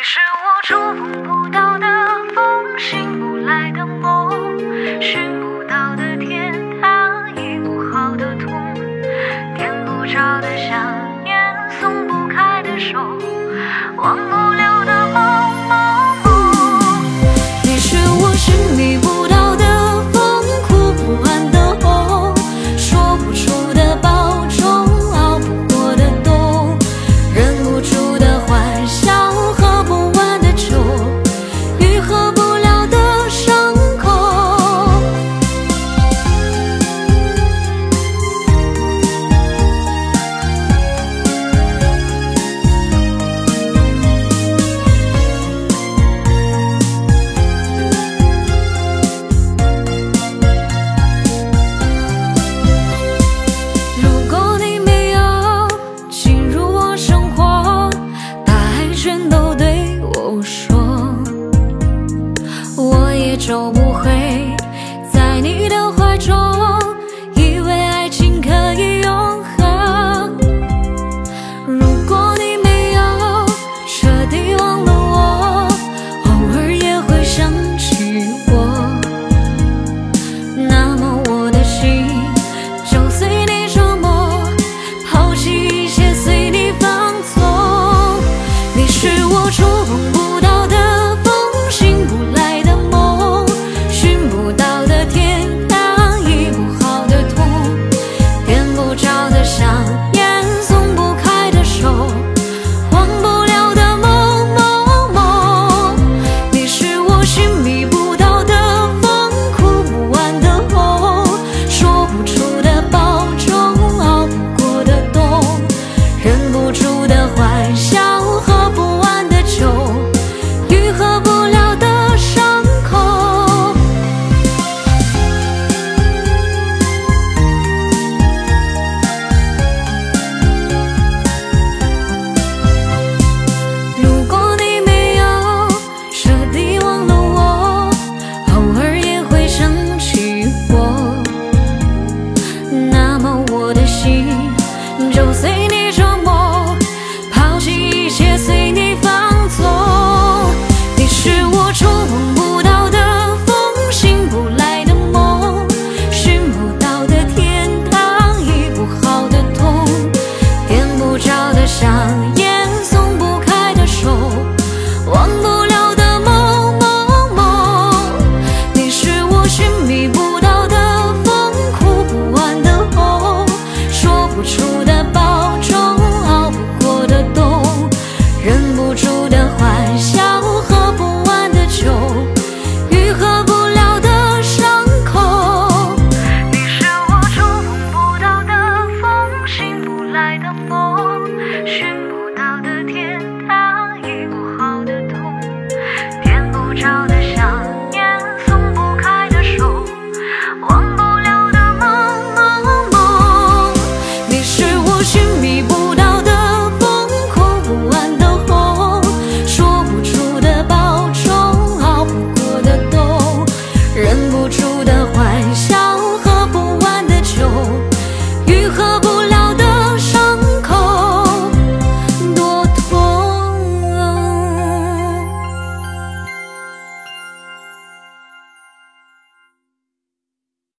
你是我触碰不到的风，醒不来的梦，寻不到的天堂，医不好的痛，点不着的想念，松不开的手，忘不了。我触碰不